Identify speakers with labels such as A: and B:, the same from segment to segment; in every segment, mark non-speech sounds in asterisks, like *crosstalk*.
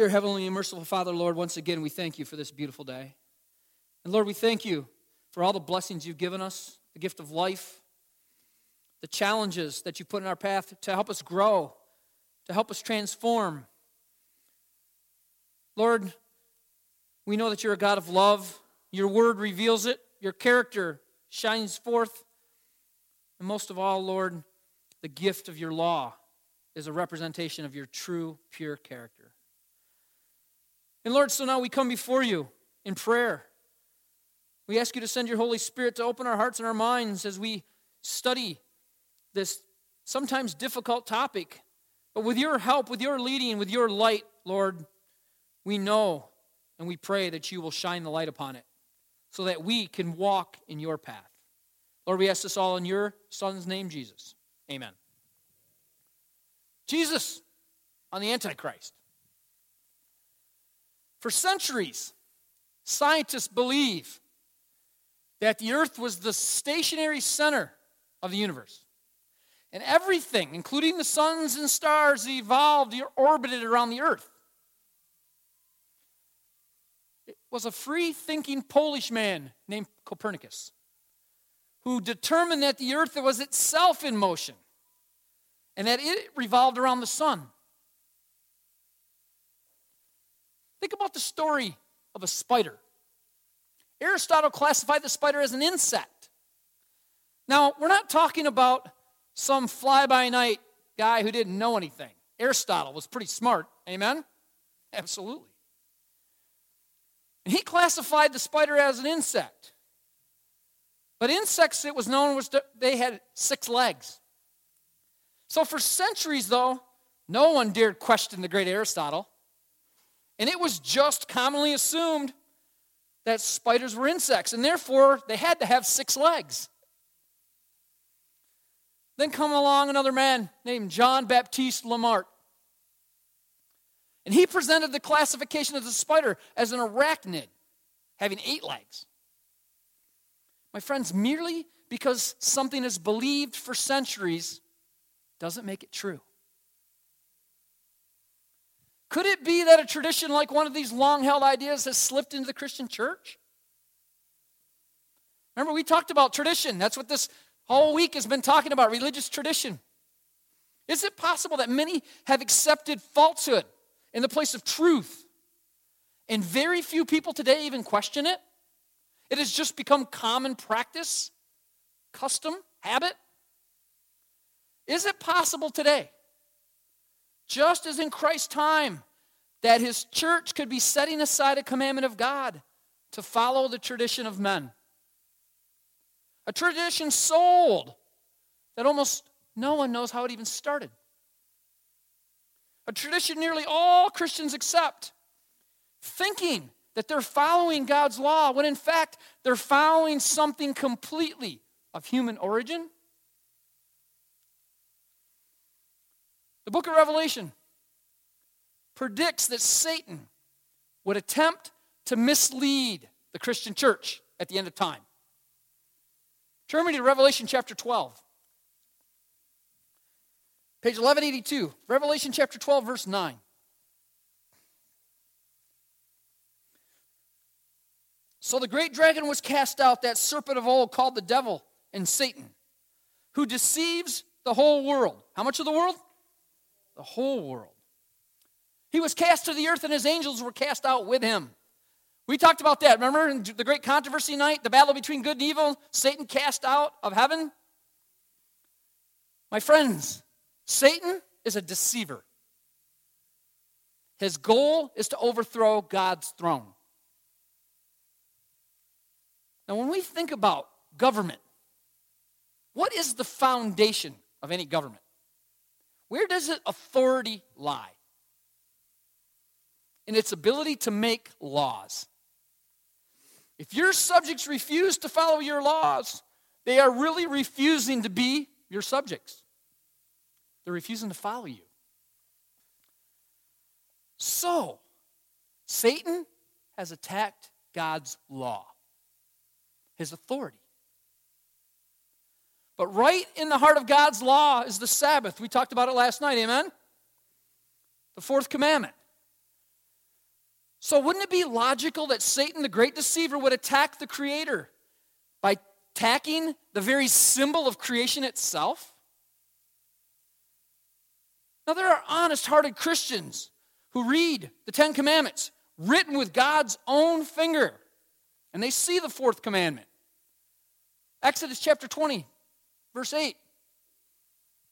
A: Dear Heavenly and merciful Father, Lord, once again we thank you for this beautiful day. And Lord, we thank you for all the blessings you've given us, the gift of life, the challenges that you put in our path to help us grow, to help us transform. Lord, we know that you're a God of love. Your word reveals it, your character shines forth. And most of all, Lord, the gift of your law is a representation of your true, pure character. And Lord, so now we come before you in prayer. We ask you to send your Holy Spirit to open our hearts and our minds as we study this sometimes difficult topic. But with your help, with your leading, with your light, Lord, we know and we pray that you will shine the light upon it so that we can walk in your path. Lord, we ask this all in your Son's name, Jesus. Amen. Jesus on the Antichrist. For centuries, scientists believe that the earth was the stationary center of the universe. And everything, including the suns and stars, evolved, or orbited around the earth. It was a free thinking Polish man named Copernicus who determined that the earth was itself in motion and that it revolved around the sun. Think about the story of a spider. Aristotle classified the spider as an insect. Now, we're not talking about some fly by night guy who didn't know anything. Aristotle was pretty smart. Amen? Absolutely. And he classified the spider as an insect. But insects, it was known was they had six legs. So for centuries, though, no one dared question the great Aristotle. And it was just commonly assumed that spiders were insects, and therefore they had to have six legs. Then come along another man named John Baptiste Lamarck. And he presented the classification of the spider as an arachnid, having eight legs. My friends, merely because something is believed for centuries doesn't make it true. Could it be that a tradition like one of these long held ideas has slipped into the Christian church? Remember, we talked about tradition. That's what this whole week has been talking about religious tradition. Is it possible that many have accepted falsehood in the place of truth? And very few people today even question it? It has just become common practice, custom, habit. Is it possible today just as in Christ's time, that his church could be setting aside a commandment of God to follow the tradition of men. A tradition sold that almost no one knows how it even started. A tradition nearly all Christians accept, thinking that they're following God's law when in fact they're following something completely of human origin The book of Revelation predicts that Satan would attempt to mislead the Christian church at the end of time. Turn me to Revelation chapter 12. Page 1182, Revelation chapter 12, verse 9. So the great dragon was cast out, that serpent of old called the devil and Satan, who deceives the whole world. How much of the world? The whole world. He was cast to the earth, and his angels were cast out with him. We talked about that. Remember in the great controversy night, the battle between good and evil, Satan cast out of heaven? My friends, Satan is a deceiver. His goal is to overthrow God's throne. Now, when we think about government, what is the foundation of any government? Where does authority lie? In its ability to make laws. If your subjects refuse to follow your laws, they are really refusing to be your subjects. They're refusing to follow you. So, Satan has attacked God's law, his authority. But right in the heart of God's law is the Sabbath. We talked about it last night, amen? The fourth commandment. So, wouldn't it be logical that Satan, the great deceiver, would attack the Creator by attacking the very symbol of creation itself? Now, there are honest hearted Christians who read the Ten Commandments written with God's own finger, and they see the fourth commandment. Exodus chapter 20, verse 8,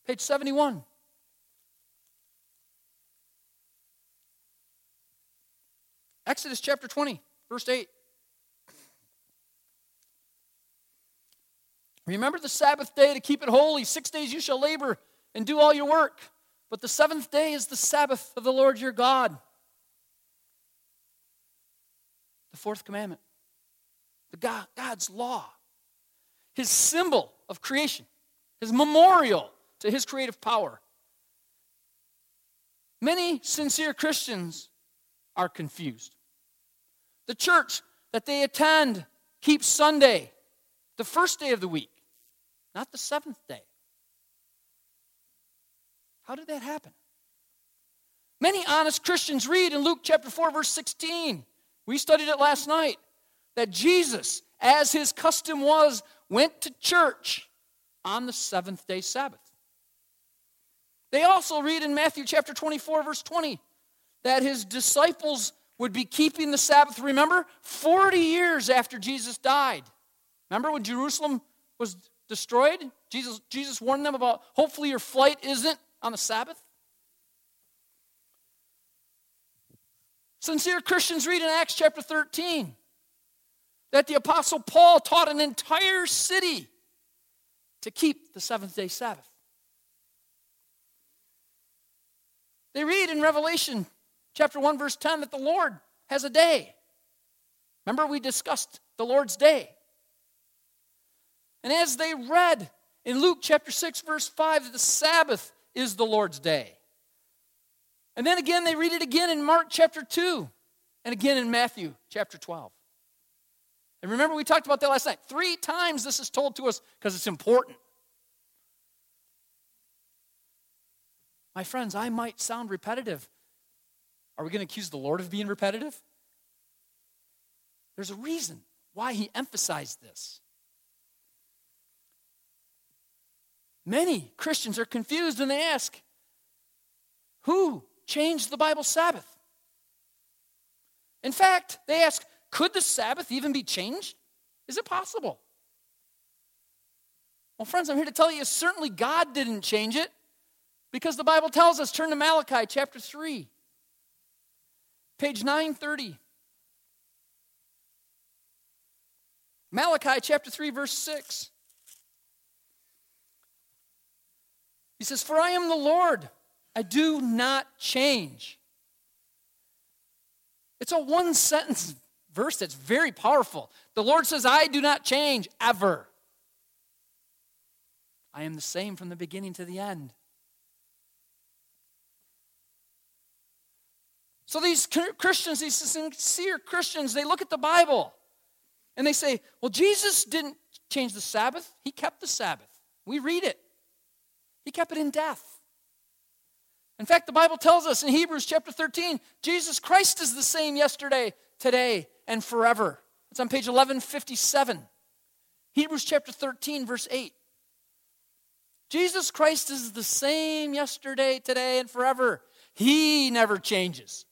A: page 71. Exodus chapter 20, verse 8. Remember the Sabbath day to keep it holy. Six days you shall labor and do all your work. But the seventh day is the Sabbath of the Lord your God. The fourth commandment, the God, God's law, his symbol of creation, his memorial to his creative power. Many sincere Christians are confused. The church that they attend keeps Sunday, the first day of the week, not the seventh day. How did that happen? Many honest Christians read in Luke chapter 4, verse 16. We studied it last night that Jesus, as his custom was, went to church on the seventh day Sabbath. They also read in Matthew chapter 24, verse 20, that his disciples would be keeping the Sabbath, remember, 40 years after Jesus died. Remember when Jerusalem was destroyed? Jesus, Jesus warned them about hopefully your flight isn't on the Sabbath. Sincere Christians read in Acts chapter 13 that the Apostle Paul taught an entire city to keep the seventh day Sabbath. They read in Revelation chapter 1, verse 10, that the Lord has a day. Remember, we discussed the Lord's day. And as they read in Luke chapter 6, verse 5, that the Sabbath is the Lord's day. And then again, they read it again in Mark chapter 2 and again in Matthew chapter 12. And remember, we talked about that last night. Three times this is told to us because it's important. My friends, I might sound repetitive, are we going to accuse the Lord of being repetitive? There's a reason why he emphasized this. Many Christians are confused and they ask, Who changed the Bible Sabbath? In fact, they ask, Could the Sabbath even be changed? Is it possible? Well, friends, I'm here to tell you certainly God didn't change it because the Bible tells us turn to Malachi chapter 3. Page 930. Malachi chapter 3, verse 6. He says, For I am the Lord, I do not change. It's a one sentence verse that's very powerful. The Lord says, I do not change ever. I am the same from the beginning to the end. So these Christians, these sincere Christians, they look at the Bible and they say, well, Jesus didn't change the Sabbath, he kept the Sabbath. We read it, he kept it in death. In fact, the Bible tells us in Hebrews chapter 13, Jesus Christ is the same yesterday, today, and forever. It's on page 1157. Hebrews chapter 13, verse 8. Jesus Christ is the same yesterday, today, and forever. He never changes.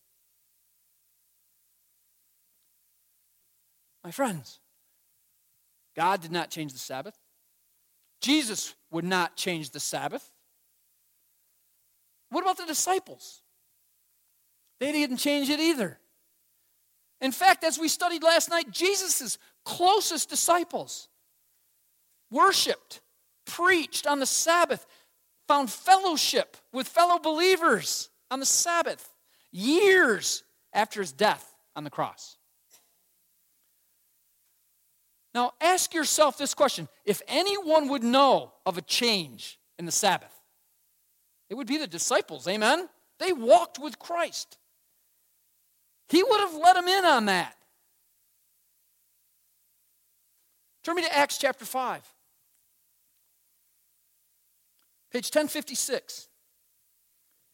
A: My friends, God did not change the Sabbath. Jesus would not change the Sabbath. What about the disciples? They didn't change it either. In fact, as we studied last night, Jesus' closest disciples worshiped, preached on the Sabbath, found fellowship with fellow believers on the Sabbath years after his death on the cross. Now, ask yourself this question if anyone would know of a change in the Sabbath, it would be the disciples, amen? They walked with Christ. He would have let him in on that. Turn me to Acts chapter 5, page 1056.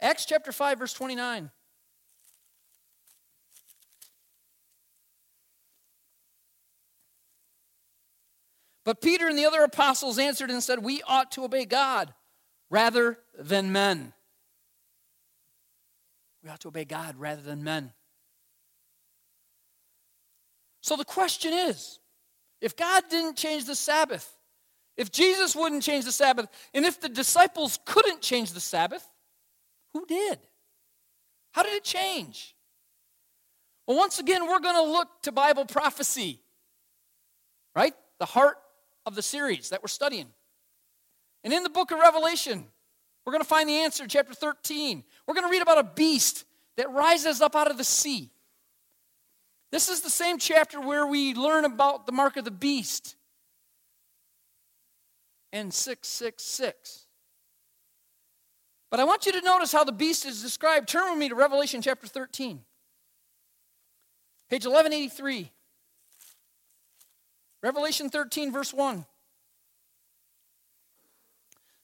A: Acts chapter 5, verse 29. But Peter and the other apostles answered and said, We ought to obey God rather than men. We ought to obey God rather than men. So the question is if God didn't change the Sabbath, if Jesus wouldn't change the Sabbath, and if the disciples couldn't change the Sabbath, who did? How did it change? Well, once again, we're going to look to Bible prophecy, right? The heart of the series that we're studying. And in the book of Revelation, we're going to find the answer, chapter 13. We're going to read about a beast that rises up out of the sea. This is the same chapter where we learn about the mark of the beast and 666. But I want you to notice how the beast is described. Turn with me to Revelation chapter 13, page 1183. Revelation 13, verse 1.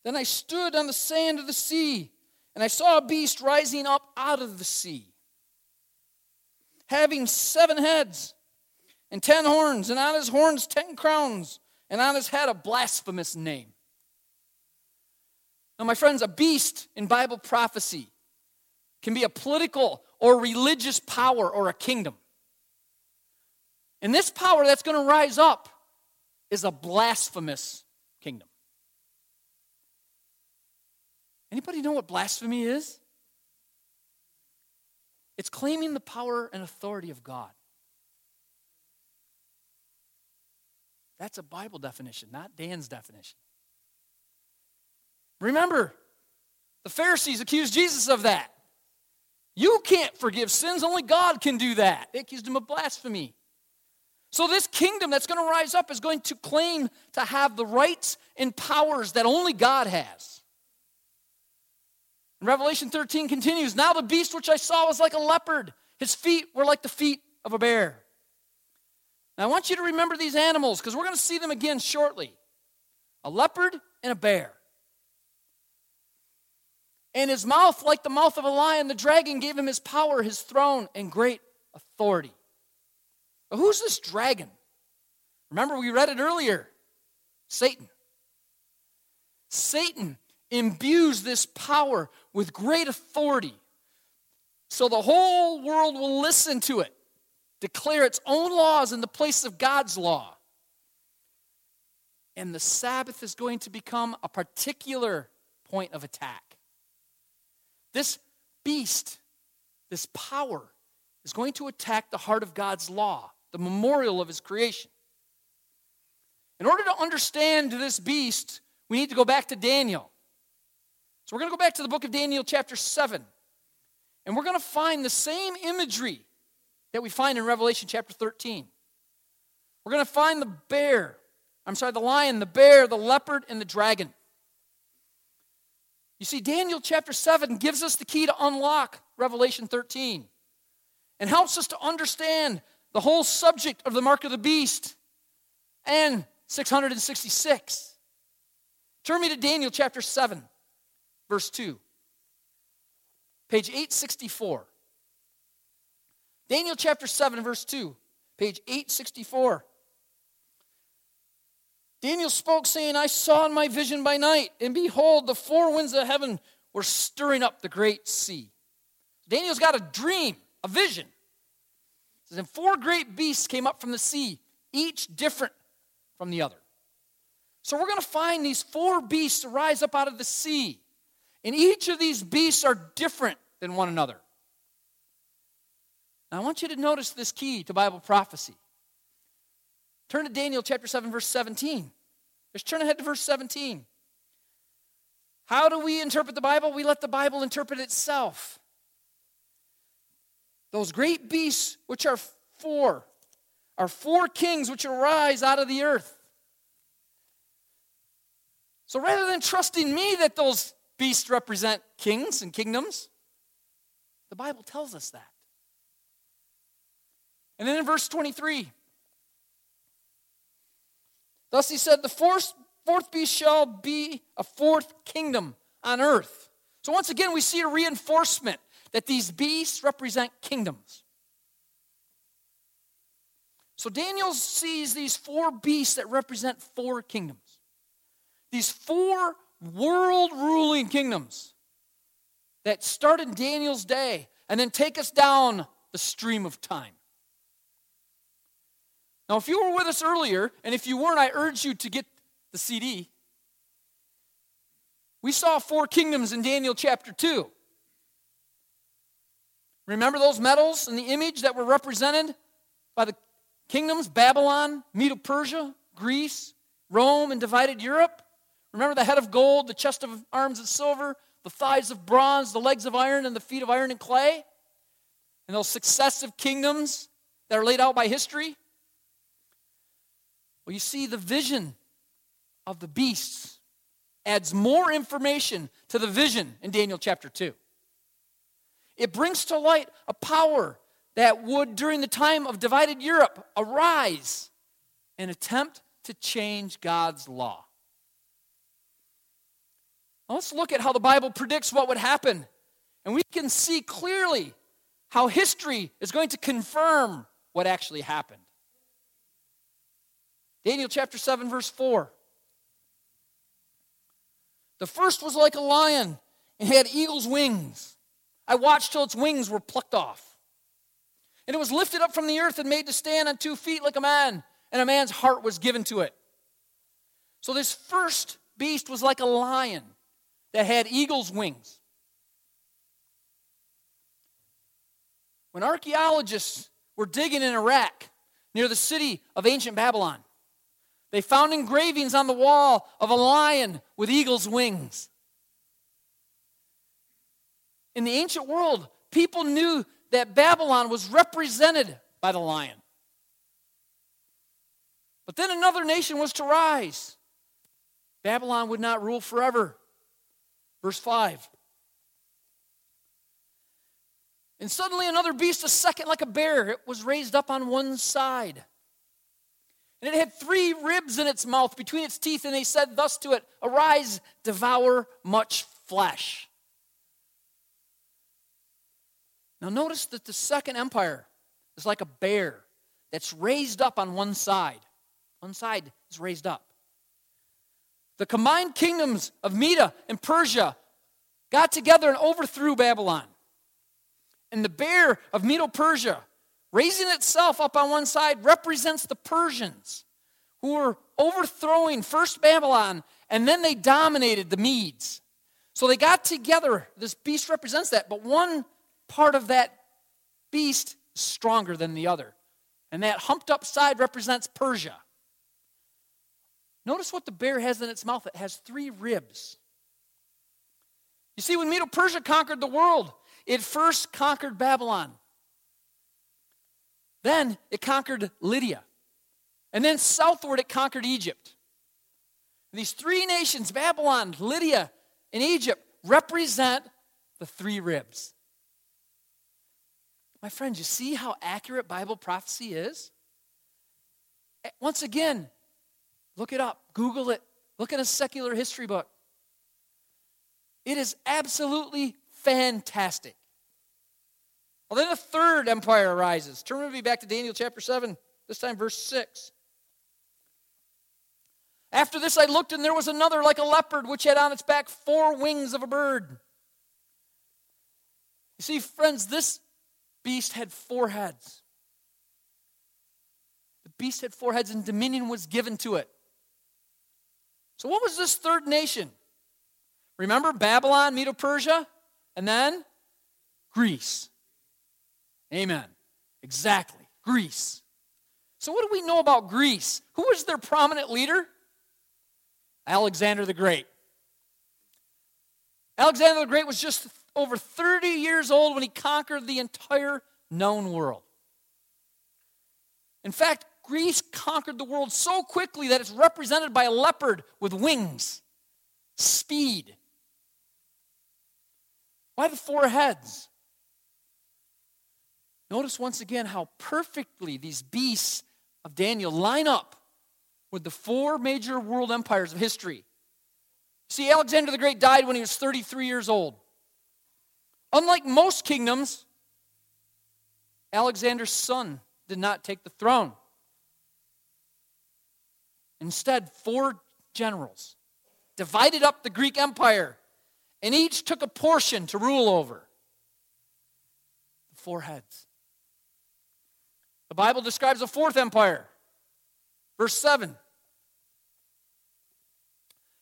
A: Then I stood on the sand of the sea, and I saw a beast rising up out of the sea, having seven heads and ten horns, and on his horns ten crowns, and on his head a blasphemous name. Now, my friends, a beast in Bible prophecy can be a political or religious power or a kingdom. And this power that's going to rise up is a blasphemous kingdom. Anybody know what blasphemy is? It's claiming the power and authority of God. That's a Bible definition, not Dan's definition. Remember, the Pharisees accused Jesus of that. You can't forgive sins, only God can do that. They accused him of blasphemy. So, this kingdom that's going to rise up is going to claim to have the rights and powers that only God has. Revelation 13 continues Now the beast which I saw was like a leopard, his feet were like the feet of a bear. Now, I want you to remember these animals because we're going to see them again shortly a leopard and a bear. And his mouth, like the mouth of a lion, the dragon gave him his power, his throne, and great authority. But who's this dragon? Remember, we read it earlier Satan. Satan imbues this power with great authority. So the whole world will listen to it, declare its own laws in the place of God's law. And the Sabbath is going to become a particular point of attack. This beast, this power, is going to attack the heart of God's law, the memorial of his creation. In order to understand this beast, we need to go back to Daniel. So we're going to go back to the book of Daniel, chapter 7. And we're going to find the same imagery that we find in Revelation chapter 13. We're going to find the bear, I'm sorry, the lion, the bear, the leopard, and the dragon. You see, Daniel chapter 7 gives us the key to unlock Revelation 13 and helps us to understand the whole subject of the mark of the beast and 666. Turn me to Daniel chapter 7 verse 2. Page 864. Daniel chapter 7, verse 2, page 864. Daniel spoke, saying, I saw in my vision by night, and behold, the four winds of heaven were stirring up the great sea. Daniel's got a dream, a vision. Says, And four great beasts came up from the sea, each different from the other. So we're going to find these four beasts rise up out of the sea. And each of these beasts are different than one another. Now, I want you to notice this key to Bible prophecy. Turn to Daniel chapter 7, verse 17. Just turn ahead to verse 17. How do we interpret the Bible? We let the Bible interpret itself. Those great beasts, which are four, are four kings which arise out of the earth. So rather than trusting me that those Beasts represent kings and kingdoms. The Bible tells us that. And then in verse 23, thus he said, The fourth, fourth beast shall be a fourth kingdom on earth. So once again, we see a reinforcement that these beasts represent kingdoms. So Daniel sees these four beasts that represent four kingdoms. These four world ruling kingdoms that start in Daniel's day and then take us down the stream of time. Now, if you were with us earlier, and if you weren't, I urge you to get the CD. We saw four kingdoms in Daniel chapter 2. Remember those metals in the image that were represented by the kingdoms Babylon, Medo Persia, Greece, Rome, and divided Europe? Remember the head of gold, the chest of arms of silver, the thighs of bronze, the legs of iron, and the feet of iron and clay? And those successive kingdoms that are laid out by history? Well, you see, the vision of the beasts adds more information to the vision in Daniel chapter 2. It brings to light a power that would, during the time of divided Europe, arise and attempt to change God's law. Now let's look at how the Bible predicts what would happen. And we can see clearly how history is going to confirm what actually happened. Daniel chapter 7, verse 4. The first was like a lion and had eagle's wings. I watched till its wings were plucked off. And it was lifted up from the earth and made to stand on two feet like a man, and a man's heart was given to it. So this first beast was like a lion that had eagle's wings. When archaeologists were digging in Iraq near the city of ancient Babylon, they found engravings on the wall of a lion with eagle's wings. In the ancient world, people knew that Babylon was represented by the lion. But then another nation was to rise. Babylon would not rule forever. Verse 5. And suddenly another beast, a second like a bear, it was raised up on one side. And it had three ribs in its mouth between its teeth, and they said thus to it, Arise, devour much flesh. Now, notice that the second empire is like a bear that's raised up on one side. One side is raised up. The combined kingdoms of Media and Persia got together and overthrew Babylon. And the bear of Medo Persia raising itself up on one side, represents the Persians who were overthrowing first Babylon and then they dominated the Medes. So they got together. This beast represents that, but one part of that beast is stronger than the other. And that humped up side represents Persia. Notice what the bear has in its mouth. It has three ribs. You see, when Medo Persia conquered the world, it first conquered Babylon. Then it conquered Lydia. And then southward it conquered Egypt. These three nations, Babylon, Lydia, and Egypt, represent the three ribs. My friends, you see how accurate Bible prophecy is? Eh, once again, look it up, Google it, look in a secular history book. It is absolutely fantastic. Well, then a third empire arises. Turn with me back to Daniel chapter 7, this time verse 6. After this I looked, and there was another like a leopard, which had on its back four wings of a bird. You see, friends, this beast had four heads. The beast had four heads, and dominion was given to it. So, what was this third nation? Remember Babylon, Medo Persia, and then Greece. Amen. Exactly. Greece. So, what do we know about Greece? Who was their prominent leader? Alexander the Great. Alexander the Great was just over 30 years old when he conquered the entire known world. In fact, Greece conquered the world so quickly that it's represented by a leopard with wings, speed. Why the four heads? Notice once again how perfectly these beasts of Daniel line up with the four major world empires of history. See, Alexander the Great died when he was 33 years old. Unlike most kingdoms, Alexander's son did not take the throne. Instead, four generals divided up the Greek Empire, and each took a portion to rule over. Four heads. The Bible describes a fourth empire. Verse 7.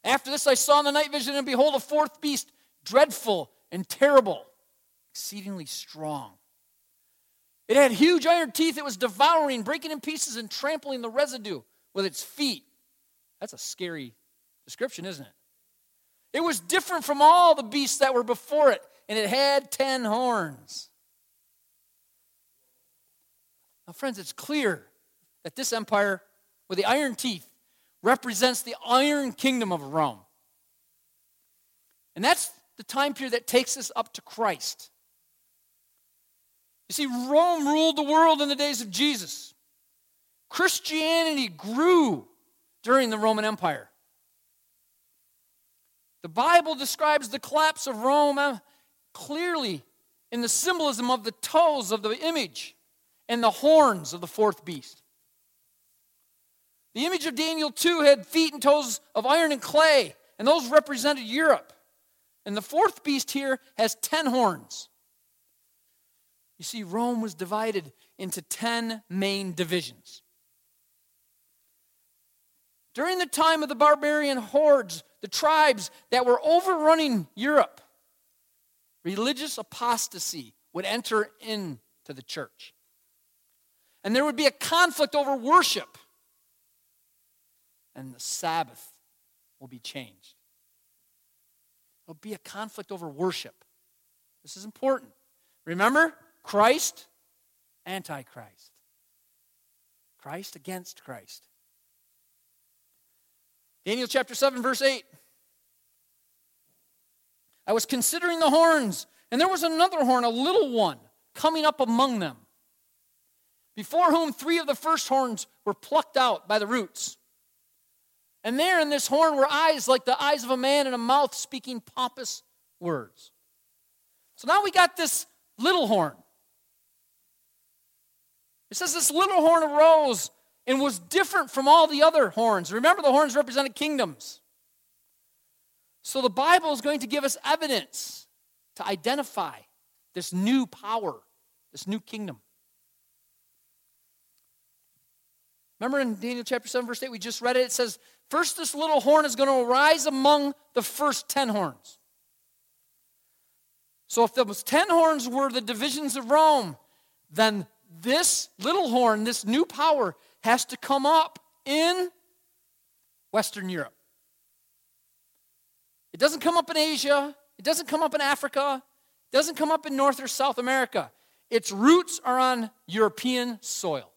A: After this, I saw in the night vision, and behold, a fourth beast, dreadful and terrible, exceedingly strong. It had huge iron teeth. It was devouring, breaking in pieces, and trampling the residue with its feet. That's a scary description, isn't it? It was different from all the beasts that were before it, and it had ten horns. Now, friends, it's clear that this empire with the iron teeth represents the iron kingdom of Rome. And that's the time period that takes us up to Christ. You see, Rome ruled the world in the days of Jesus. Christianity grew during the Roman Empire. The Bible describes the collapse of Rome uh, clearly in the symbolism of the toes of the image and the horns of the fourth beast. The image of Daniel 2 had feet and toes of iron and clay, and those represented Europe. And the fourth beast here has 10 horns. You see, Rome was divided into 10 main divisions. During the time of the barbarian hordes, the tribes that were overrunning Europe, religious apostasy would enter into the church. And there would be a conflict over worship and the Sabbath will be changed. There'll be a conflict over worship. This is important. Remember, Christ, Antichrist. Christ against Christ. Daniel chapter 7, verse 8. I was considering the horns, and there was another horn, a little one, coming up among them, before whom three of the first horns were plucked out by the roots. And there in this horn were eyes like the eyes of a man and a mouth speaking pompous words. So now we got this little horn. It says this little horn arose and was different from all the other horns. Remember, the horns represented kingdoms. So the Bible is going to give us evidence to identify this new power, this new kingdom. Remember in Daniel chapter 7, verse 8, we just read it. It says, First, this little horn is going to arise among the first 10 horns. So, if those 10 horns were the divisions of Rome, then this little horn, this new power, has to come up in Western Europe. It doesn't come up in Asia, it doesn't come up in Africa, it doesn't come up in North or South America. Its roots are on European soil.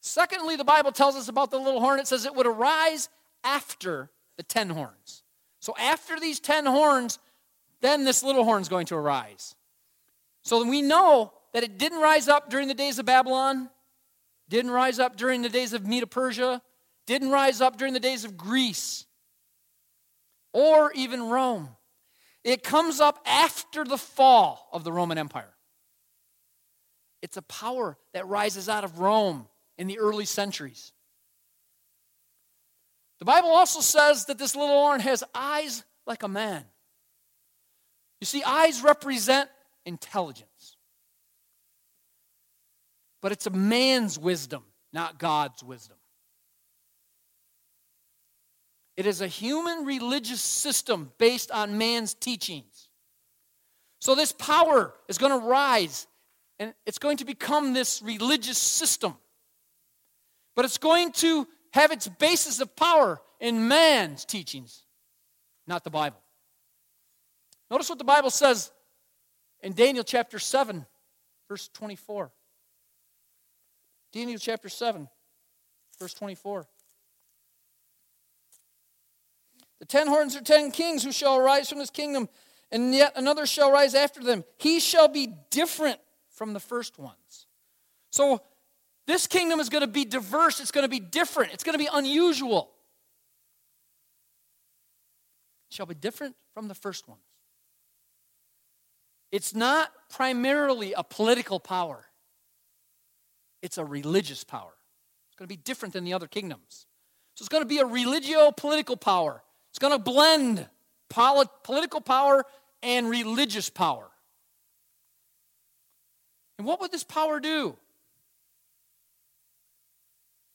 A: Secondly, the Bible tells us about the little horn. It says it would arise after the ten horns. So after these ten horns, then this little horn is going to arise. So we know that it didn't rise up during the days of Babylon, didn't rise up during the days of Medo Persia, didn't rise up during the days of Greece, or even Rome. It comes up after the fall of the Roman Empire. It's a power that rises out of Rome in the early centuries. The Bible also says that this little horn has eyes like a man. You see, eyes represent intelligence. But it's a man's wisdom, not God's wisdom. It is a human religious system based on man's teachings. So, this power is going to rise and it's going to become this religious system but it's going to have its basis of power in man's teachings, not the Bible. Notice what the Bible says in Daniel chapter 7, verse 24. Daniel chapter 7, verse 24. The ten horns are ten kings who shall arise from his kingdom, and yet another shall rise after them. He shall be different from the first ones. So this kingdom is going to be diverse, it's going to be different, it's going to be unusual. It shall be different from the first ones. It's not primarily a political power, it's a religious power. It's going to be different than the other kingdoms. So it's going to be a religio political power. It's going to blend polit- political power and religious power. And what would this power do?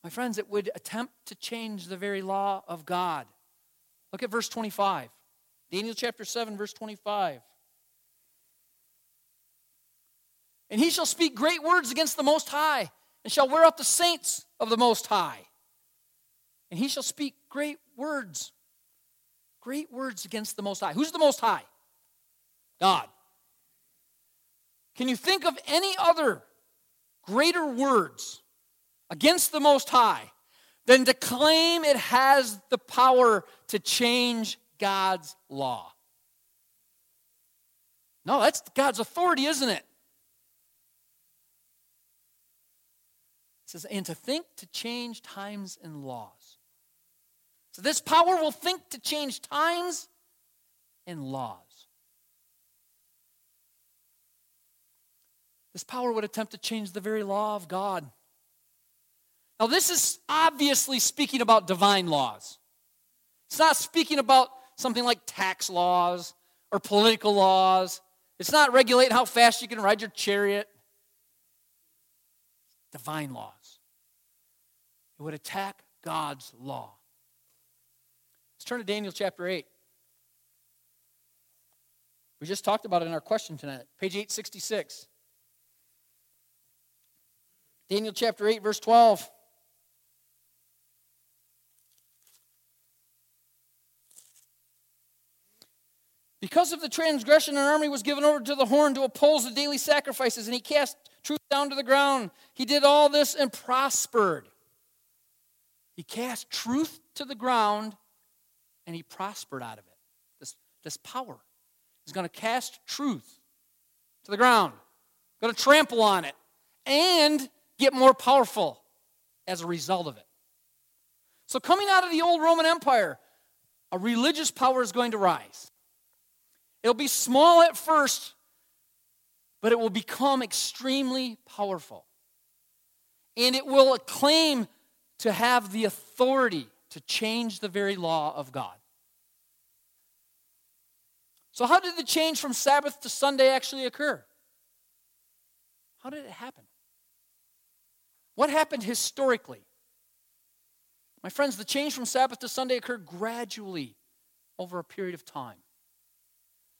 A: My friends, it would attempt to change the very law of God. Look at verse 25. Daniel chapter 7, verse 25. And he shall speak great words against the Most High, and shall wear out the saints of the Most High. And he shall speak great words. Great words against the Most High. Who's the Most High? God. Can you think of any other greater words against the Most High than to claim it has the power to change God's law? No, that's God's authority, isn't it? Says, and to think to change times and laws. So this power will think to change times and laws. This power would attempt to change the very law of God. Now, this is obviously speaking about divine laws. It's not speaking about something like tax laws or political laws. It's not regulating how fast you can ride your chariot. Divine laws. Would attack God's law. Let's turn to Daniel chapter 8. We just talked about it in our question tonight, page 866. Daniel chapter 8, verse 12. Because of the transgression, an army was given over to the horn to oppose the daily sacrifices, and he cast truth down to the ground. He did all this and prospered. He cast truth to the ground, and he prospered out of it. This, this power. He's going to cast truth to the ground, going to trample on it, and get more powerful as a result of it. So, coming out of the old Roman Empire, a religious power is going to rise. It'll be small at first, but it will become extremely powerful. And it will claim to have the authority to change the very law of God. So, how did the change from Sabbath to Sunday actually occur? How did it happen? What happened historically? My friends, the change from Sabbath to Sunday occurred gradually over a period of time.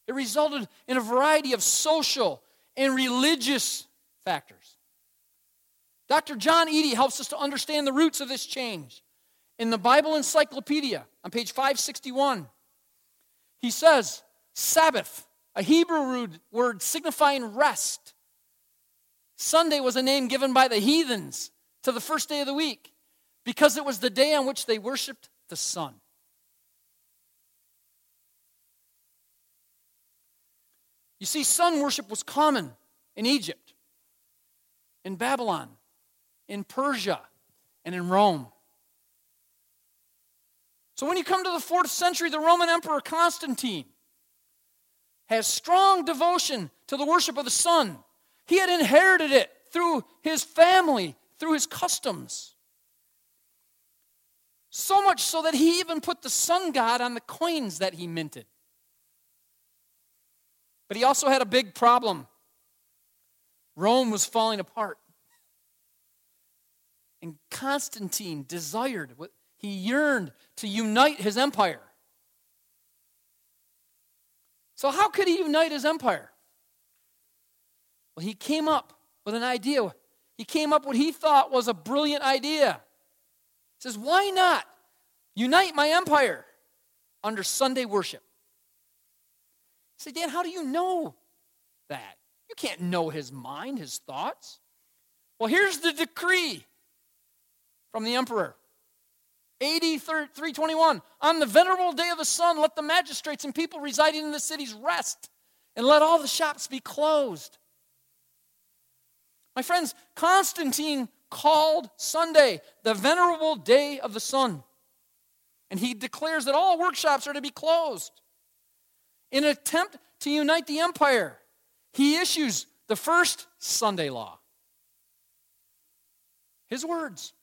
A: It resulted in a variety of social and religious factors. Dr. John Eadie helps us to understand the roots of this change. In the Bible Encyclopedia, on page 561, he says, Sabbath, a Hebrew word signifying rest. Sunday was a name given by the heathens to the first day of the week because it was the day on which they worshiped the sun. You see, sun worship was common in Egypt, in Babylon, in Persia, and in Rome. So when you come to the fourth century, the Roman Emperor Constantine has strong devotion to the worship of the sun. He had inherited it through his family, through his customs. So much so that he even put the sun god on the coins that he minted. But he also had a big problem. Rome was falling apart. And Constantine desired, he yearned to unite his empire. So, how could he unite his empire? Well, he came up with an idea. He came up with what he thought was a brilliant idea. He says, Why not unite my empire under Sunday worship? say, Dan, how do you know that? You can't know his mind, his thoughts. Well, here's the decree from the emperor. AD 321. On the venerable day of the sun, let the magistrates and people residing in the cities rest, and let all the shops be closed. My friends, Constantine called Sunday the venerable day of the sun. And he declares that all workshops are to be closed. In an attempt to unite the empire, he issues the first Sunday law. His words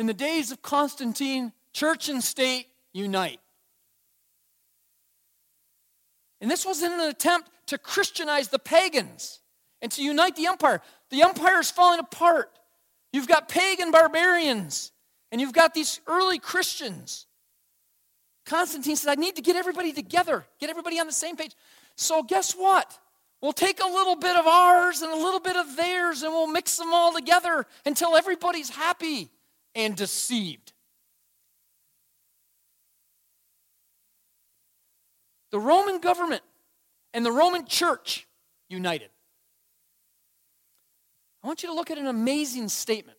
A: In the days of Constantine, church and state unite. And this was in an attempt to Christianize the pagans and to unite the empire. The empire is falling apart. You've got pagan barbarians, and you've got these early Christians. Constantine said, I need to get everybody together, get everybody on the same page. So, guess what? We'll take a little bit of ours and a little bit of theirs, and we'll mix them all together until everybody's happy and deceived. The Roman government and the Roman church united. I want you to look at an amazing statement.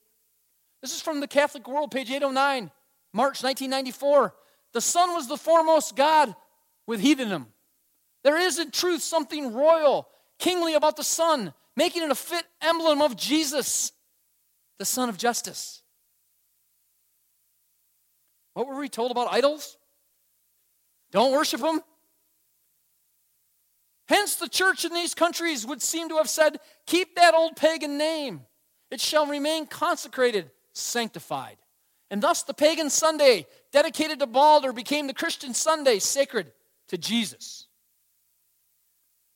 A: This is from the Catholic World, page 809, March 1994. The Sun was the foremost God with heathendom. There is in truth something royal, kingly about the Sun, making it a fit emblem of Jesus, the Sun of Justice. What were we told about idols? Don't worship them. Hence, the church in these countries would seem to have said, Keep that old pagan name. It shall remain consecrated, sanctified. And thus, the pagan Sunday, dedicated to Balder, became the Christian Sunday, sacred to Jesus.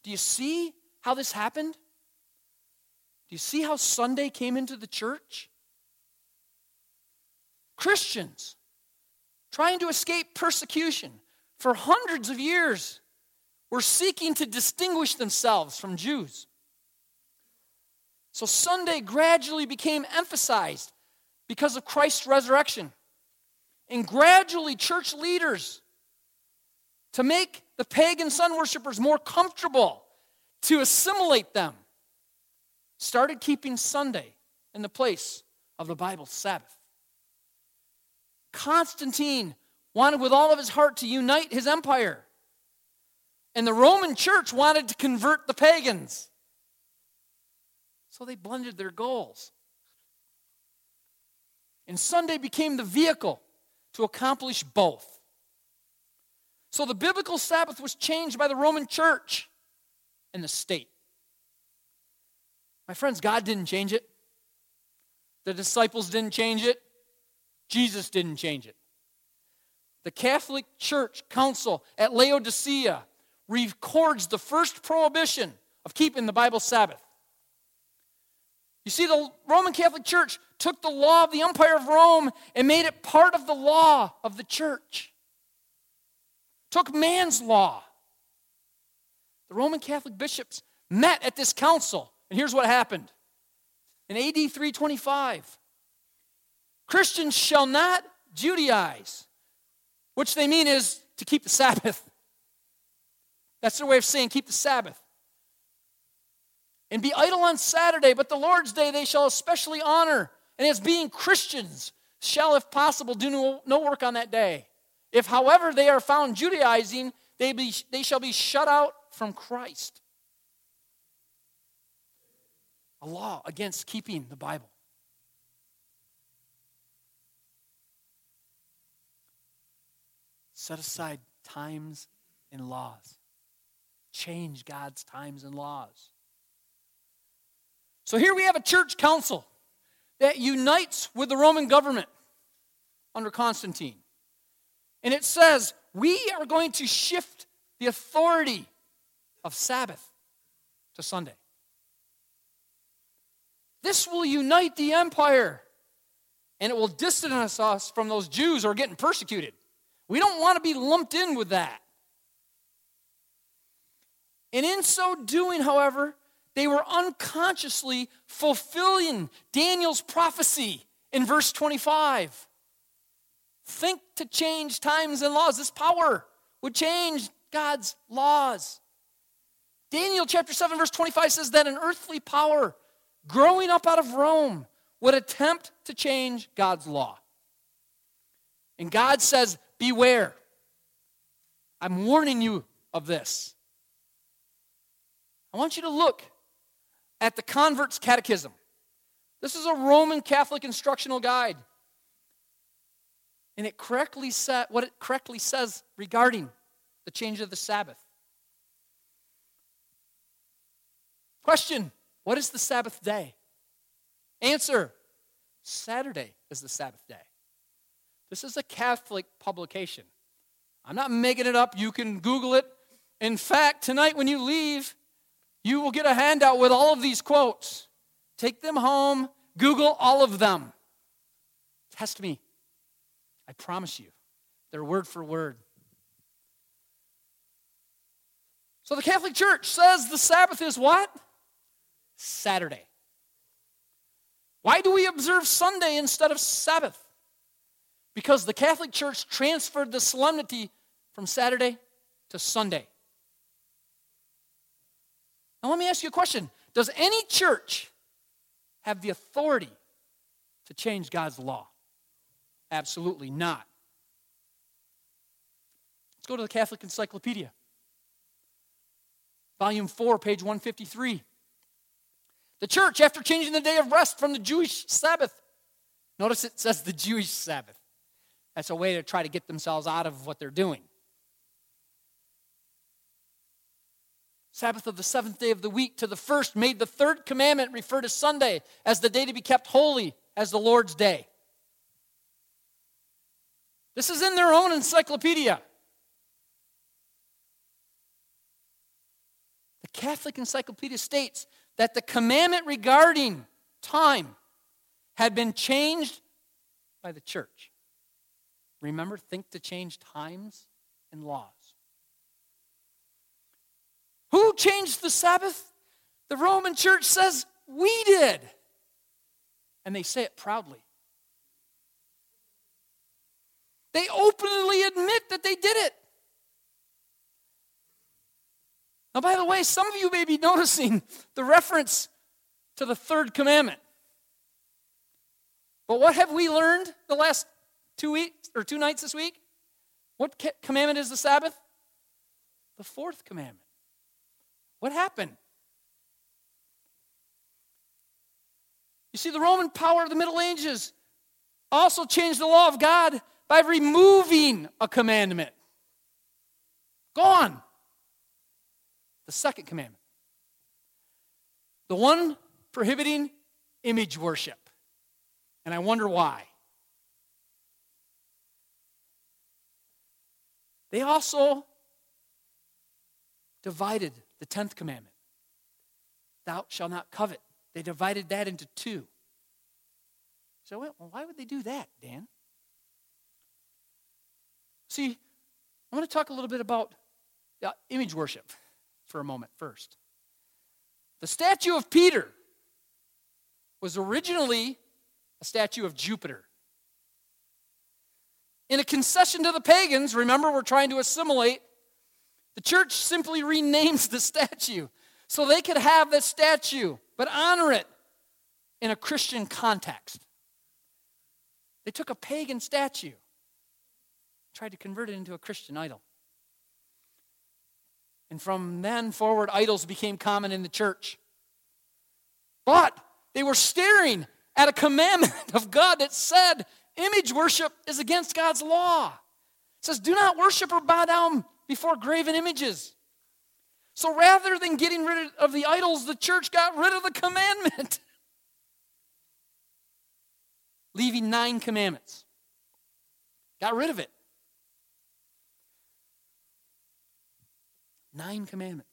A: Do you see how this happened? Do you see how Sunday came into the church? Christians trying to escape persecution for hundreds of years were seeking to distinguish themselves from Jews. So Sunday gradually became emphasized because of Christ's resurrection. And gradually, church leaders, to make the pagan sun worshippers more comfortable, to assimilate them, started keeping Sunday in the place of the Bible Sabbath. Constantine wanted with all of his heart to unite his empire. And the Roman church wanted to convert the pagans. So they blended their goals. And Sunday became the vehicle to accomplish both. So the biblical Sabbath was changed by the Roman church and the state. My friends, God didn't change it. The disciples didn't change it. Jesus didn't change it. The Catholic Church Council at Laodicea records the first prohibition of keeping the Bible Sabbath. You see, the Roman Catholic Church took the law of the Empire of Rome and made it part of the law of the church. Took man's law. The Roman Catholic bishops met at this council, and here's what happened. In AD 325, Christians shall not Judaize, which they mean is to keep the Sabbath. That's their way of saying keep the Sabbath. And be idle on Saturday, but the Lord's day they shall especially honor. And as being Christians, shall, if possible, do no, no work on that day. If, however, they are found Judaizing, they, be, they shall be shut out from Christ. A law against keeping the Bible. Set aside times and laws change God's times and laws. So here we have a church council that unites with the Roman government under Constantine. And it says, we are going to shift the authority of Sabbath to Sunday. This will unite the empire and it will distance us from those Jews who are getting persecuted. We don't want to be lumped in with that. And in so doing, however, they were unconsciously fulfilling Daniel's prophecy in verse 25. Think to change times and laws. This power would change God's laws. Daniel chapter 7, verse 25 says that an earthly power growing up out of Rome would attempt to change God's law. And God says, Beware. I'm warning you of this. I want you to look at the Convert's Catechism. This is a Roman Catholic instructional guide. And it correctly said what it correctly says regarding the change of the Sabbath. Question What is the Sabbath day? Answer Saturday is the Sabbath day. This is a Catholic publication. I'm not making it up. You can Google it. In fact, tonight when you leave, you will get a handout with all of these quotes. Take them home, Google all of them. Test me. I promise you, they're word for word. So the Catholic Church says the Sabbath is what? Saturday. Why do we observe Sunday instead of Sabbath? Because the Catholic Church transferred the solemnity from Saturday to Sunday. Now, let me ask you a question Does any church have the authority to change God's law? Absolutely not. Let's go to the Catholic Encyclopedia, volume 4, page 153. The church, after changing the day of rest from the Jewish Sabbath, notice it says the Jewish Sabbath. That's a way to try to get themselves out of what they're doing. Sabbath of the seventh day of the week to the first made the third commandment refer to Sunday as the day to be kept holy as the Lord's day. This is in their own encyclopedia. The Catholic Encyclopedia states that the commandment regarding time had been changed by the church. Remember, think to change times and laws. Who changed the Sabbath? The Roman church says we did. And they say it proudly. They openly admit that they did it. Now, by the way, some of you may be *laughs* noticing the reference to the third commandment. But what have we learned the last two weeks or two nights this week? What commandment is the Sabbath? The fourth commandment. What happened? You see, the Roman power of the Middle Ages also changed the law of God by removing a commandment. Gone. The second commandment. The one prohibiting image worship. And I wonder why. They also divided the 10th commandment Thou shalt not covet. They divided that into two. So, well, why would they do that, Dan? See, I want to talk a little bit about uh, image worship for a moment first. The statue of Peter was originally a statue of Jupiter. In a concession to the pagans, remember, we're trying to assimilate, the church simply renames the statue so they could have the statue, but honor it in a Christian context. They took a pagan statue, tried to convert it into a Christian idol. And from then forward, idols became common in the church. But they were staring at a commandment of God that said image worship is against God's law. It says, Do not worship or bow down before graven images. So rather than getting rid of the idols, the church got rid of the commandment, *laughs* leaving nine commandments. Got rid of it. Nine commandments.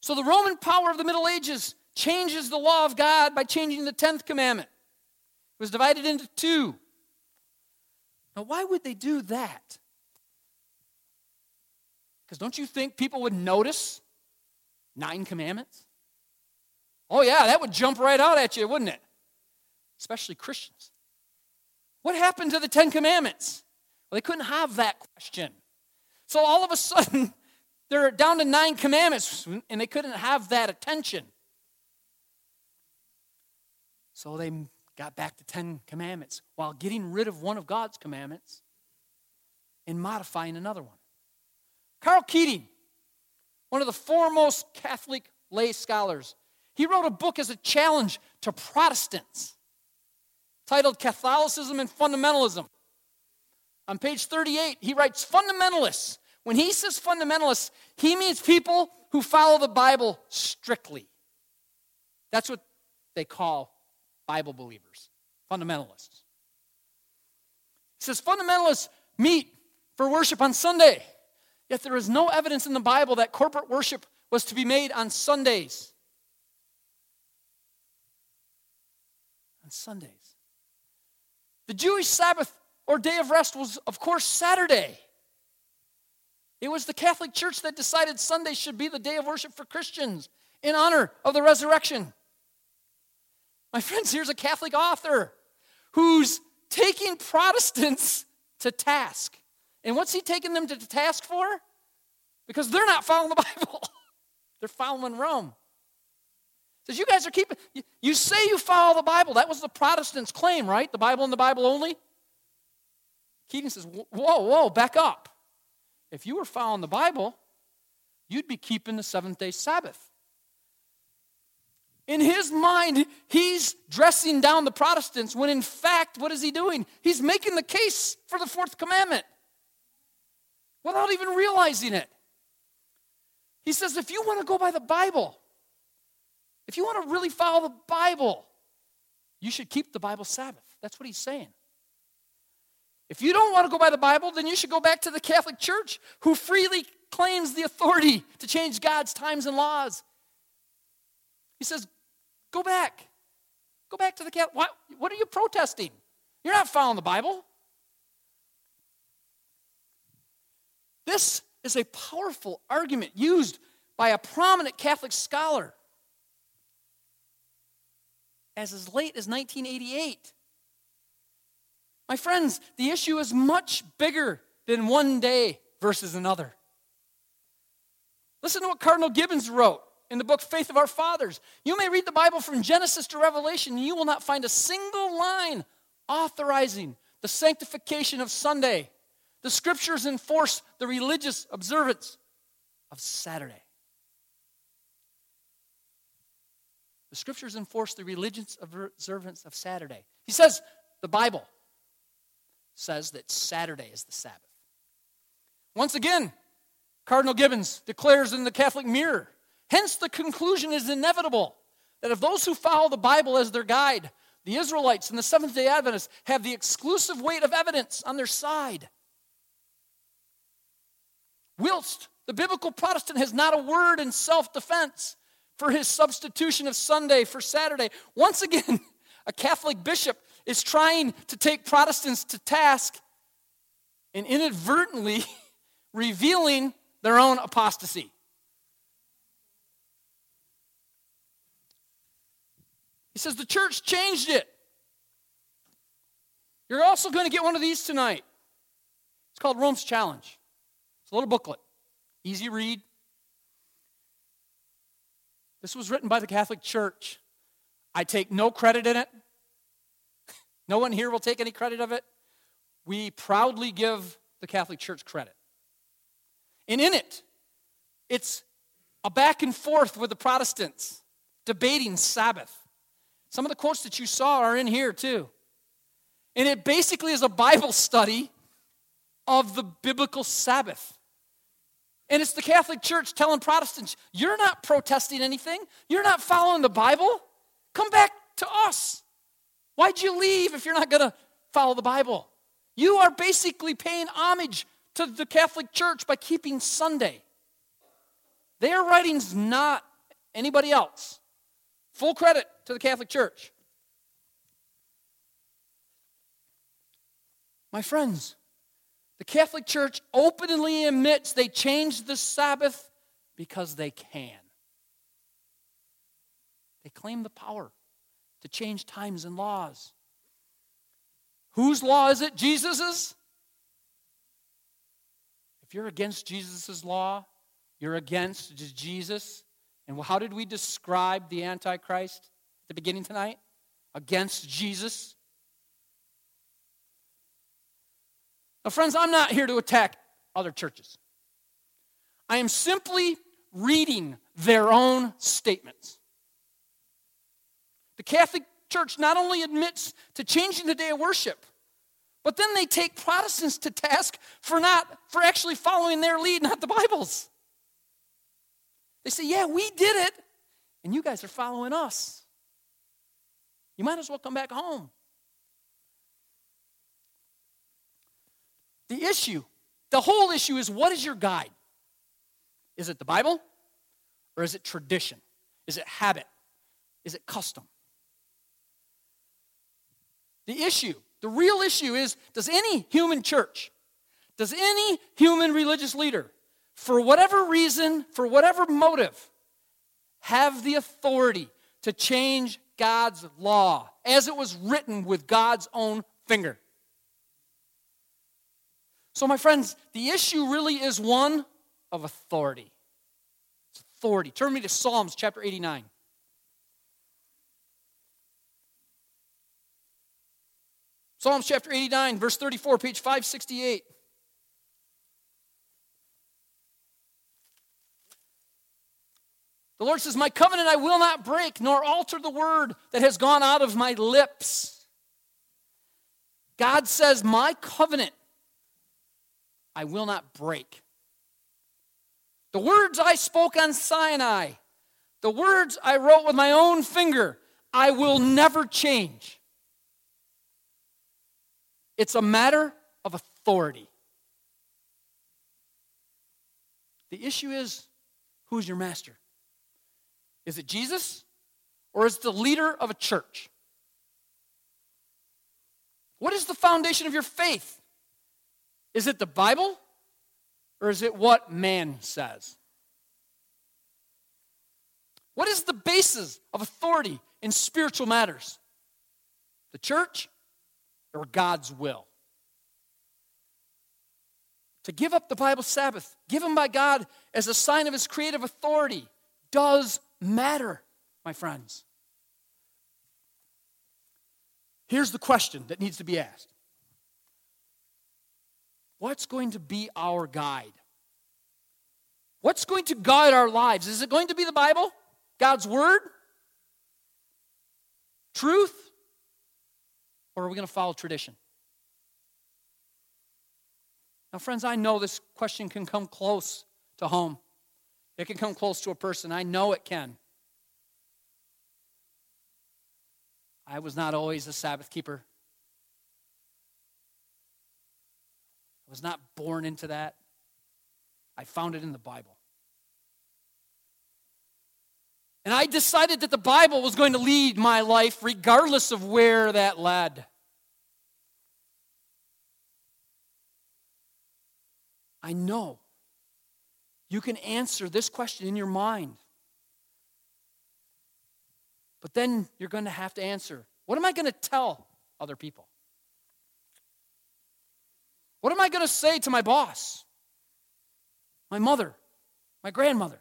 A: So the Roman power of the Middle Ages changes the law of God by changing the 10th commandment. It was divided into two. Now, why would they do that? Because don't you think people would notice nine commandments? Oh, yeah, that would jump right out at you, wouldn't it? Especially Christians. What happened to the Ten Commandments? Well, they couldn't have that question. So all of a sudden, *laughs* they're down to nine commandments, and they couldn't have that attention. So they got back to Ten Commandments while getting rid of one of God's commandments and modifying another one. Karl Keating, one of the foremost Catholic lay scholars, he wrote a book as a challenge to Protestants titled Catholicism and Fundamentalism. On page 38, he writes fundamentalists. When he says fundamentalists, he means people who follow the Bible strictly. That's what they call Bible believers, fundamentalists. He says fundamentalists meet for worship on Sunday. Yet there is no evidence in the Bible that corporate worship was to be made on Sundays. On Sundays. The Jewish Sabbath or day of rest was, of course, Saturday. It was the Catholic Church that decided Sunday should be the day of worship for Christians in honor of the resurrection. My friends, here's a Catholic author who's taking Protestants to task. And what's he taking them to task for? Because they're not following the *laughs* Bible, they're following Rome. Says, you guys are keeping, you say you follow the Bible. That was the Protestants' claim, right? The Bible and the Bible only. Keating says, whoa, whoa, back up. If you were following the Bible, you'd be keeping the seventh day Sabbath. In his mind, he's dressing down the Protestants when in fact, what is he doing? He's making the case for the fourth commandment without even realizing it. He says, if you want to go by the Bible, if you want to really follow the Bible, you should keep the Bible Sabbath. That's what he's saying. If you don't want to go by the Bible, then you should go back to the Catholic Church, who freely claims the authority to change God's times and laws. He says, Go back. Go back to the Catholic. What, what are you protesting? You're not following the Bible. This is a powerful argument used by a prominent Catholic scholar as as late as 1988. My friends, the issue is much bigger than one day versus another. Listen to what Cardinal Gibbons wrote in the book Faith of Our Fathers. You may read the Bible from Genesis to Revelation, and you will not find a single line authorizing the sanctification of Sunday. The scriptures enforce the religious observance of Saturday. The scriptures enforce the religious observance of Saturday. He says the Bible says that Saturday is the Sabbath. Once again, Cardinal Gibbons declares in the Catholic Mirror Hence, the conclusion is inevitable that if those who follow the Bible as their guide, the Israelites and the Seventh day Adventists, have the exclusive weight of evidence on their side, whilst the biblical Protestant has not a word in self defense for his substitution of Sunday for Saturday, once again, *laughs* a Catholic bishop is trying to take Protestants to task and inadvertently *laughs* revealing their own apostasy. He says the church changed it. You're also going to get one of these tonight. It's called Rome's Challenge. It's a little booklet, easy read. This was written by the Catholic Church. I take no credit in it. *laughs* No one here will take any credit of it. We proudly give the Catholic Church credit. And in it, it's a back and forth with the Protestants debating Sabbath. Some of the quotes that you saw are in here too. And it basically is a Bible study of the biblical Sabbath. And it's the Catholic Church telling Protestants, you're not protesting anything, you're not following the Bible. Come back to us. Why'd you leave if you're not going to follow the Bible? You are basically paying homage to the Catholic Church by keeping Sunday. Their writing's not anybody else. Full credit to the Catholic Church. My friends, the Catholic Church openly admits they changed the Sabbath because they can. They claim the power to change times and laws. Whose law is it? Jesus's? If you're against Jesus' law, you're against Jesus. And how did we describe the Antichrist? The beginning tonight against Jesus? Now, friends, I'm not here to attack other churches. I am simply reading their own statements. The Catholic Church not only admits to changing the day of worship, but then they take Protestants to task for not for actually following their lead, not the Bible's. They say, "Yeah, we did it, and you guys are following us." You might as well come back home. The issue, the whole issue is what is your guide? Is it the Bible or is it tradition? Is it habit? Is it custom? The issue, the real issue is does any human church, does any human religious leader, for whatever reason, for whatever motive, have the authority to change God's law as it was written with God's own finger? So, my friends, the issue really is one of authority. It's authority. Turn me to Psalms chapter 89. Psalms chapter 89, verse 34, page 568. The Lord says, My covenant I will not break, nor alter the word that has gone out of my lips. God says, My covenant I will not break. The words I spoke on Sinai, the words I wrote with my own finger, I will never change. It's a matter of authority. The issue is who's your master? Is it Jesus or is it the leader of a church? What is the foundation of your faith? Is it the Bible or is it what man says? What is the basis of authority in spiritual matters? The church or God's will? To give up the Bible Sabbath, given by God as a sign of his creative authority, does matter, my friends. Here's the question that needs to be asked What's going to be our guide? What's going to guide our lives? Is it going to be the Bible? God's Word? Truth? Or are we going to follow tradition? Now, friends, I know this question can come close to home. It can come close to a person. I know it can. I was not always a Sabbath keeper. I was not born into that. I found it in the Bible. And I decided that the Bible was going to lead my life regardless of where that led. I know you can answer this question in your mind. But then you're going to have to answer what am I going to tell other people? What am I going to say to my boss, my mother, my grandmother?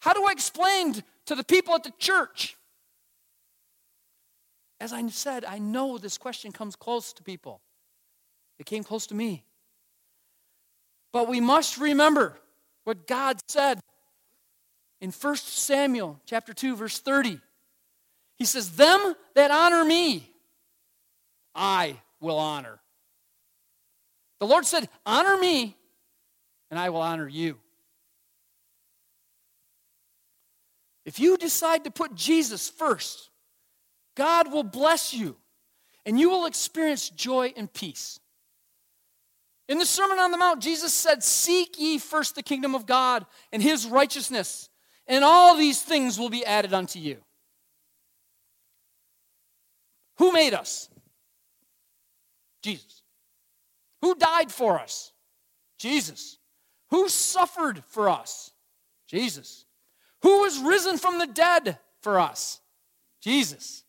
A: How do I explain to the people at the church? As I said, I know this question comes close to people. It came close to me. But we must remember what God said in 1 Samuel chapter 2 verse 30. He says, "Them that honor me, I will honor." The Lord said, "Honor me, and I will honor you." If you decide to put Jesus first, God will bless you and you will experience joy and peace. In the Sermon on the Mount, Jesus said, Seek ye first the kingdom of God and his righteousness, and all these things will be added unto you. Who made us? Jesus. Who died for us? Jesus. Who suffered for us? Jesus. Who was risen from the dead for us? Jesus.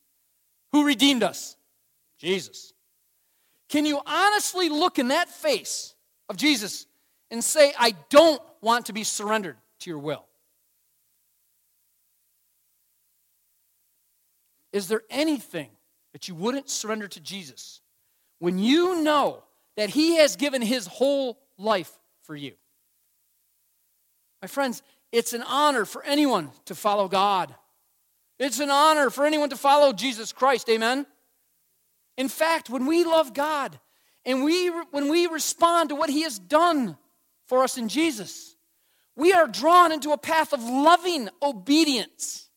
A: Who redeemed us? Jesus. Can you honestly look in that face of Jesus and say, I don't want to be surrendered to your will? Is there anything that you wouldn't surrender to Jesus when you know that He has given His whole life for you? My friends, it's an honor for anyone to follow God. It's an honor for anyone to follow Jesus Christ. Amen? In fact, when we love God and we, when we respond to what He has done for us in Jesus, we are drawn into a path of loving obedience,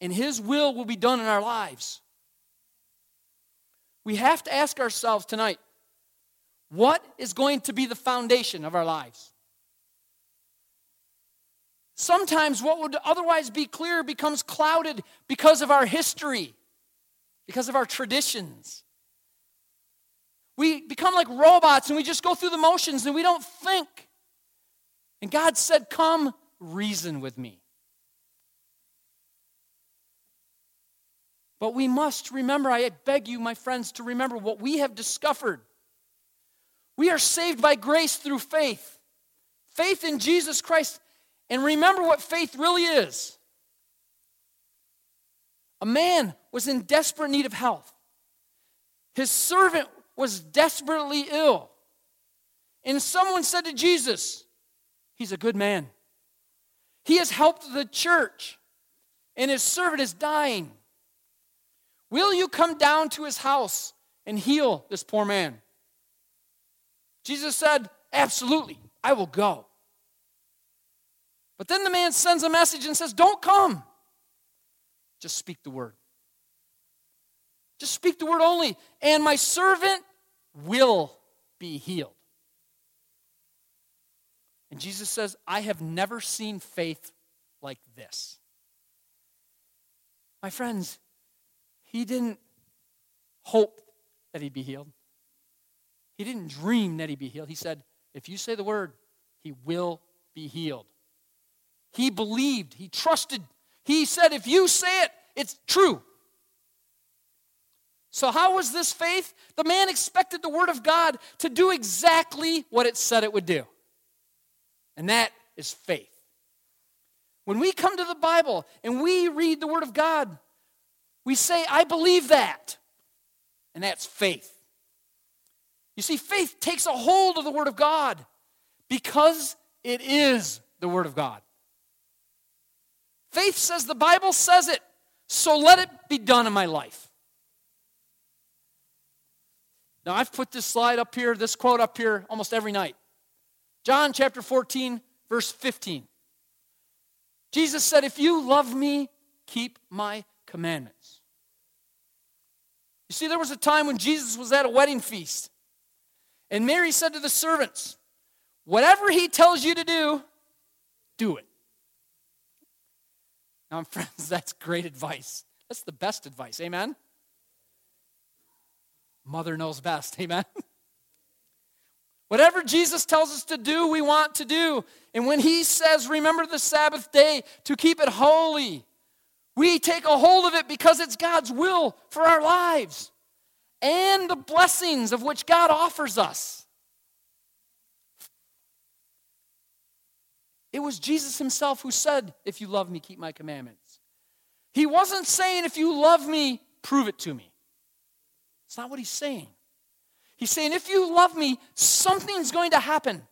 A: and His will will be done in our lives. We have to ask ourselves tonight what is going to be the foundation of our lives? Sometimes what would otherwise be clear becomes clouded because of our history, because of our traditions. We become like robots and we just go through the motions and we don't think. And God said, Come reason with me. But we must remember, I beg you, my friends, to remember what we have discovered. We are saved by grace through faith. Faith in Jesus Christ. And remember what faith really is. A man was in desperate need of health. His servant was desperately ill. And someone said to Jesus, He's a good man. He has helped the church, and his servant is dying. Will you come down to his house and heal this poor man? Jesus said, Absolutely, I will go. But then the man sends a message and says, Don't come. Just speak the word. Just speak the word only, and my servant will be healed. And Jesus says, I have never seen faith like this. My friends, he didn't hope that he'd be healed. He didn't dream that he'd be healed. He said, If you say the word, he will be healed. He believed, he trusted. He said, If you say it, it's true. So, how was this faith? The man expected the word of God to do exactly what it said it would do. And that is faith. When we come to the Bible and we read the word of God, we say, I believe that. And that's faith. You see, faith takes a hold of the Word of God because it is the Word of God. Faith says the Bible says it, so let it be done in my life. Now, I've put this slide up here, this quote up here almost every night. John chapter 14, verse 15. Jesus said, If you love me, keep my commandments. You see, there was a time when Jesus was at a wedding feast, and Mary said to the servants, Whatever he tells you to do, do it. Now, *laughs* friends, that's great advice. That's the best advice. Amen? Mother knows best. *laughs* Amen? Whatever Jesus tells us to do, we want to do. And when he says, remember the Sabbath day to keep it holy, we take a hold of it because it's God's will for our lives and the blessings of which God offers us. It was Jesus himself who said, If you love me, keep my commandments. He wasn't saying, If you love me, prove it to me. It's not what he's saying. He's saying, If you love me, something's going to happen.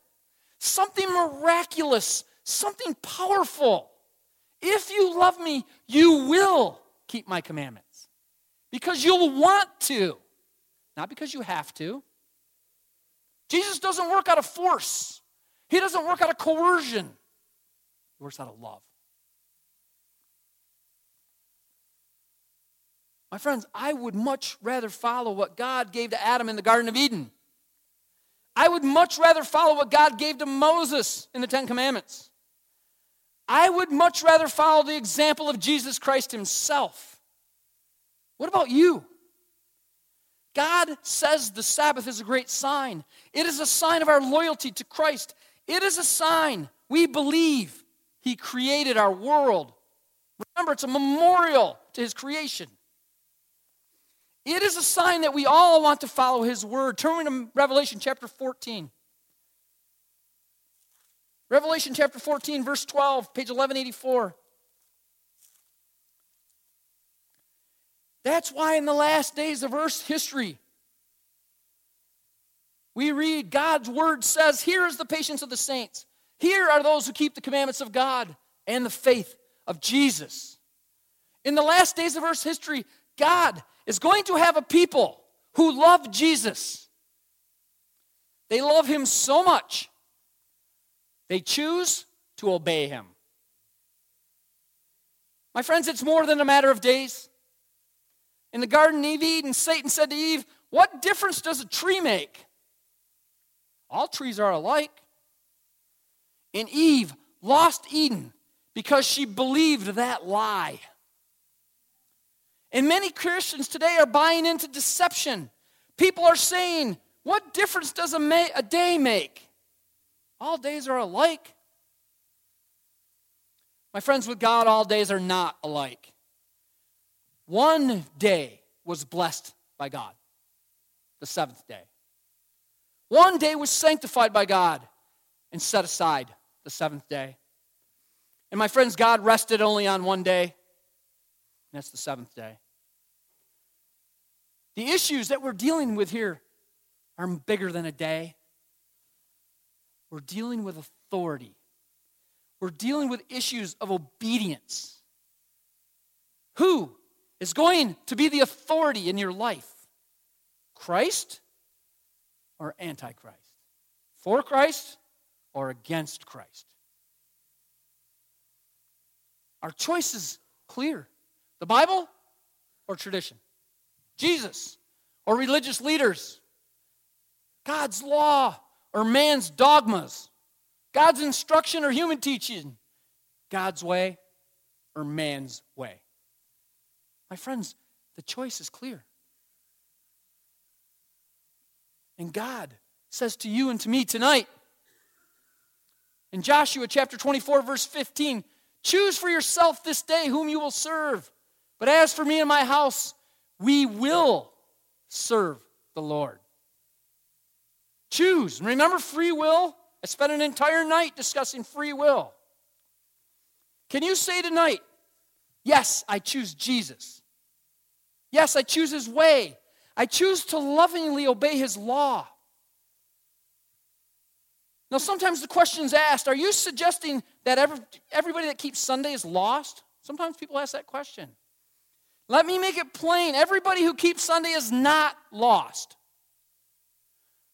A: Something miraculous, something powerful. If you love me, you will keep my commandments because you'll want to, not because you have to. Jesus doesn't work out of force, He doesn't work out of coercion, He works out of love. My friends, I would much rather follow what God gave to Adam in the Garden of Eden. I would much rather follow what God gave to Moses in the Ten Commandments. I would much rather follow the example of Jesus Christ himself. What about you? God says the Sabbath is a great sign. It is a sign of our loyalty to Christ. It is a sign we believe He created our world. Remember, it's a memorial to His creation. It is a sign that we all want to follow His word. Turn to Revelation chapter 14. Revelation chapter 14, verse 12, page 1184. That's why in the last days of Earth's history, we read God's word says, Here is the patience of the saints. Here are those who keep the commandments of God and the faith of Jesus. In the last days of Earth's history, God is going to have a people who love Jesus. They love him so much they choose to obey him. My friends, it's more than a matter of days. In the Garden of Eden, Satan said to Eve, What difference does a tree make? All trees are alike. And Eve lost Eden because she believed that lie. And many Christians today are buying into deception. People are saying, What difference does a, ma- a day make? All days are alike. My friends, with God, all days are not alike. One day was blessed by God, the seventh day. One day was sanctified by God and set aside, the seventh day. And my friends, God rested only on one day, and that's the seventh day. The issues that we're dealing with here are bigger than a day. We're dealing with authority. We're dealing with issues of obedience. Who is going to be the authority in your life? Christ or Antichrist? For Christ or against Christ? Our choice is clear the Bible or tradition? Jesus or religious leaders? God's law or man's dogmas? God's instruction or human teaching? God's way or man's way? My friends, the choice is clear. And God says to you and to me tonight in Joshua chapter 24, verse 15 choose for yourself this day whom you will serve. But as for me and my house, we will serve the Lord. Choose. Remember free will? I spent an entire night discussing free will. Can you say tonight, yes, I choose Jesus? Yes, I choose his way. I choose to lovingly obey his law. Now, sometimes the question is asked Are you suggesting that every, everybody that keeps Sunday is lost? Sometimes people ask that question. Let me make it plain everybody who keeps Sunday is not lost.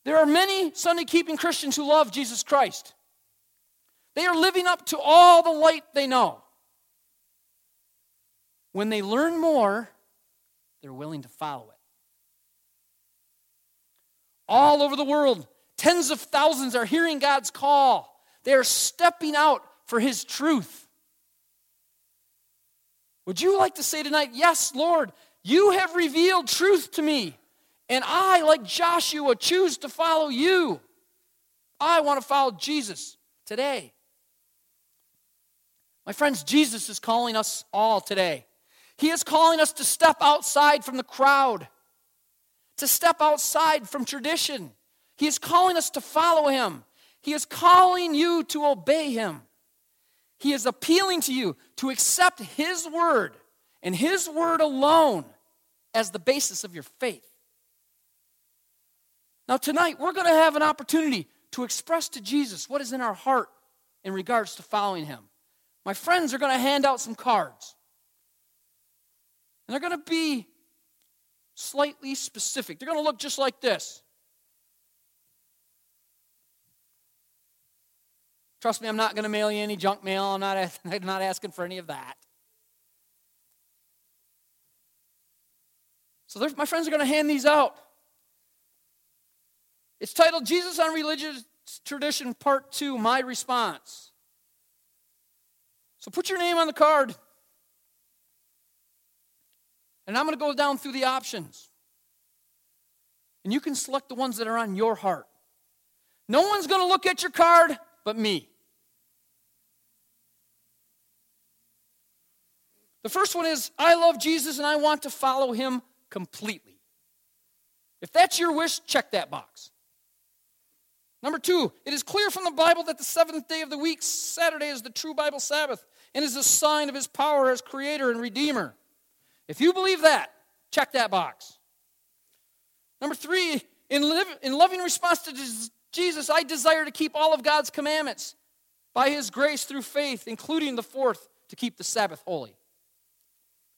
A: There are many Sunday keeping Christians who love Jesus Christ. They are living up to all the light they know. When they learn more, they're willing to follow it. All over the world, tens of thousands are hearing God's call. They are stepping out for His truth. Would you like to say tonight, Yes, Lord, you have revealed truth to me, and I, like Joshua, choose to follow you? I want to follow Jesus today. My friends, Jesus is calling us all today. He is calling us to step outside from the crowd, to step outside from tradition. He is calling us to follow Him. He is calling you to obey Him. He is appealing to you to accept His word and His word alone as the basis of your faith. Now, tonight, we're going to have an opportunity to express to Jesus what is in our heart in regards to following Him. My friends are going to hand out some cards. And they're going to be slightly specific. They're going to look just like this. Trust me, I'm not going to mail you any junk mail. I'm not, *laughs* I'm not asking for any of that. So my friends are going to hand these out. It's titled Jesus on Religious Tradition, Part 2 My Response. So put your name on the card. And I'm going to go down through the options. And you can select the ones that are on your heart. No one's going to look at your card but me. The first one is I love Jesus and I want to follow him completely. If that's your wish, check that box. Number two, it is clear from the Bible that the seventh day of the week, Saturday, is the true Bible Sabbath and is a sign of his power as creator and redeemer. If you believe that, check that box. Number three, in, live, in loving response to Jesus, I desire to keep all of God's commandments by his grace through faith, including the fourth, to keep the Sabbath holy.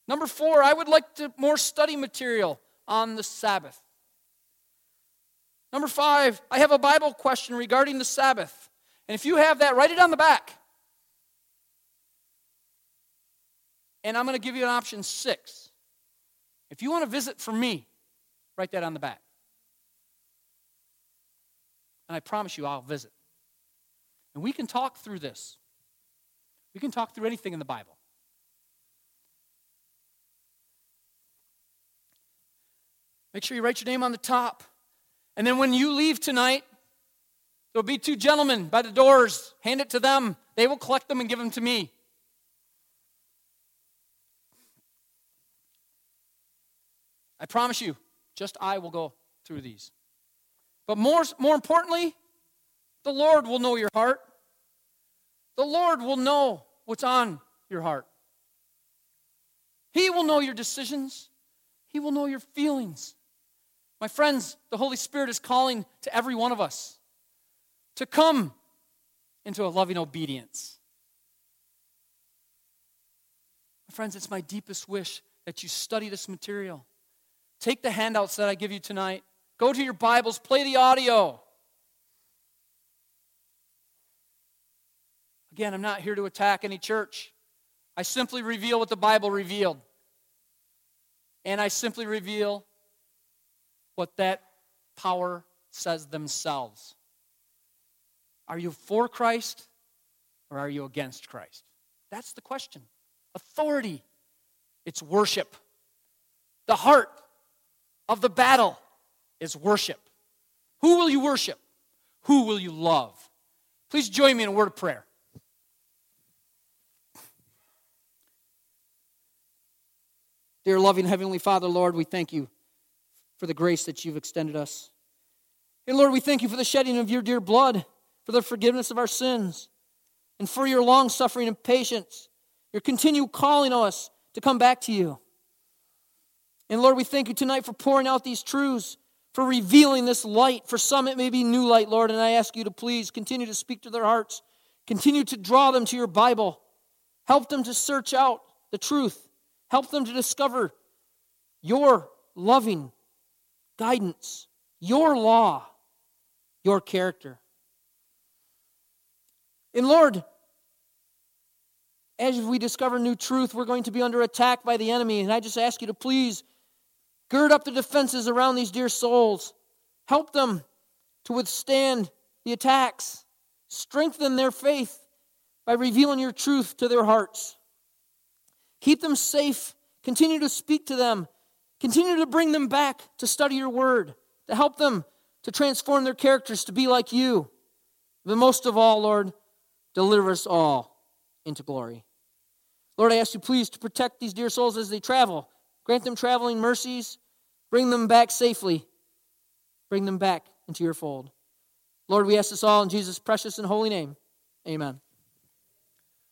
A: Number four, I would like to more study material on the Sabbath. Number five, I have a Bible question regarding the Sabbath. And if you have that, write it on the back. And I'm going to give you an option six. If you want to visit for me, write that on the back. And I promise you, I'll visit. And we can talk through this. We can talk through anything in the Bible. Make sure you write your name on the top. And then when you leave tonight, there'll be two gentlemen by the doors. Hand it to them. They will collect them and give them to me. I promise you, just I will go through these. But more, more importantly, the Lord will know your heart. The Lord will know what's on your heart. He will know your decisions. He will know your feelings. My friends, the Holy Spirit is calling to every one of us to come into a loving obedience. My friends, it's my deepest wish that you study this material. Take the handouts that I give you tonight. Go to your Bibles, play the audio. Again, I'm not here to attack any church. I simply reveal what the Bible revealed. And I simply reveal what that power says themselves. Are you for Christ or are you against Christ? That's the question. Authority, it's worship. The heart of the battle is worship. Who will you worship? Who will you love? Please join me in a word of prayer. Dear loving Heavenly Father, Lord, we thank you for the grace that you've extended us. And Lord, we thank you for the shedding of your dear blood, for the forgiveness of our sins, and for your long suffering and patience, your continual calling on us to come back to you. And Lord, we thank you tonight for pouring out these truths, for revealing this light. For some, it may be new light, Lord, and I ask you to please continue to speak to their hearts, continue to draw them to your Bible, help them to search out the truth Help them to discover your loving guidance, your law, your character. And Lord, as we discover new truth, we're going to be under attack by the enemy. And I just ask you to please gird up the defenses around these dear souls. Help them to withstand the attacks. Strengthen their faith by revealing your truth to their hearts. Keep them safe. Continue to speak to them. Continue to bring them back to study your word, to help them to transform their characters to be like you. But most of all, Lord, deliver us all into glory. Lord, I ask you please to protect these dear souls as they travel. Grant them traveling mercies. Bring them back safely. Bring them back into your fold. Lord, we ask this all in Jesus' precious and holy name. Amen.